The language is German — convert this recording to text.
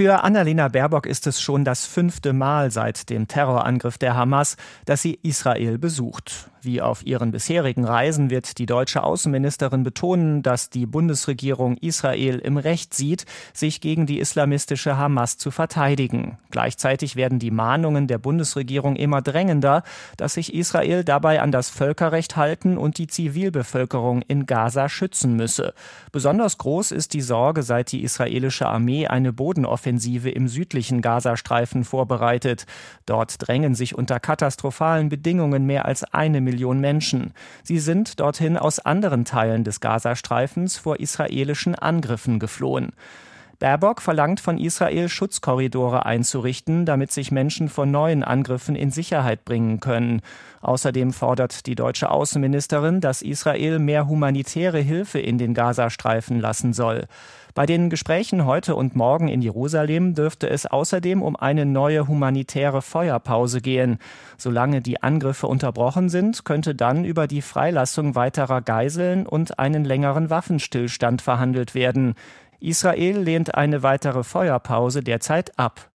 Für Annalena Baerbock ist es schon das fünfte Mal seit dem Terrorangriff der Hamas, dass sie Israel besucht. Wie auf ihren bisherigen Reisen wird die deutsche Außenministerin betonen, dass die Bundesregierung Israel im Recht sieht, sich gegen die islamistische Hamas zu verteidigen. Gleichzeitig werden die Mahnungen der Bundesregierung immer drängender, dass sich Israel dabei an das Völkerrecht halten und die Zivilbevölkerung in Gaza schützen müsse. Besonders groß ist die Sorge, seit die israelische Armee eine Bodenoffensive im südlichen Gazastreifen vorbereitet. Dort drängen sich unter katastrophalen Bedingungen mehr als eine Million Menschen. Sie sind dorthin aus anderen Teilen des Gazastreifens vor israelischen Angriffen geflohen. Baerbock verlangt von Israel, Schutzkorridore einzurichten, damit sich Menschen vor neuen Angriffen in Sicherheit bringen können. Außerdem fordert die deutsche Außenministerin, dass Israel mehr humanitäre Hilfe in den Gazastreifen lassen soll. Bei den Gesprächen heute und morgen in Jerusalem dürfte es außerdem um eine neue humanitäre Feuerpause gehen. Solange die Angriffe unterbrochen sind, könnte dann über die Freilassung weiterer Geiseln und einen längeren Waffenstillstand verhandelt werden. Israel lehnt eine weitere Feuerpause derzeit ab.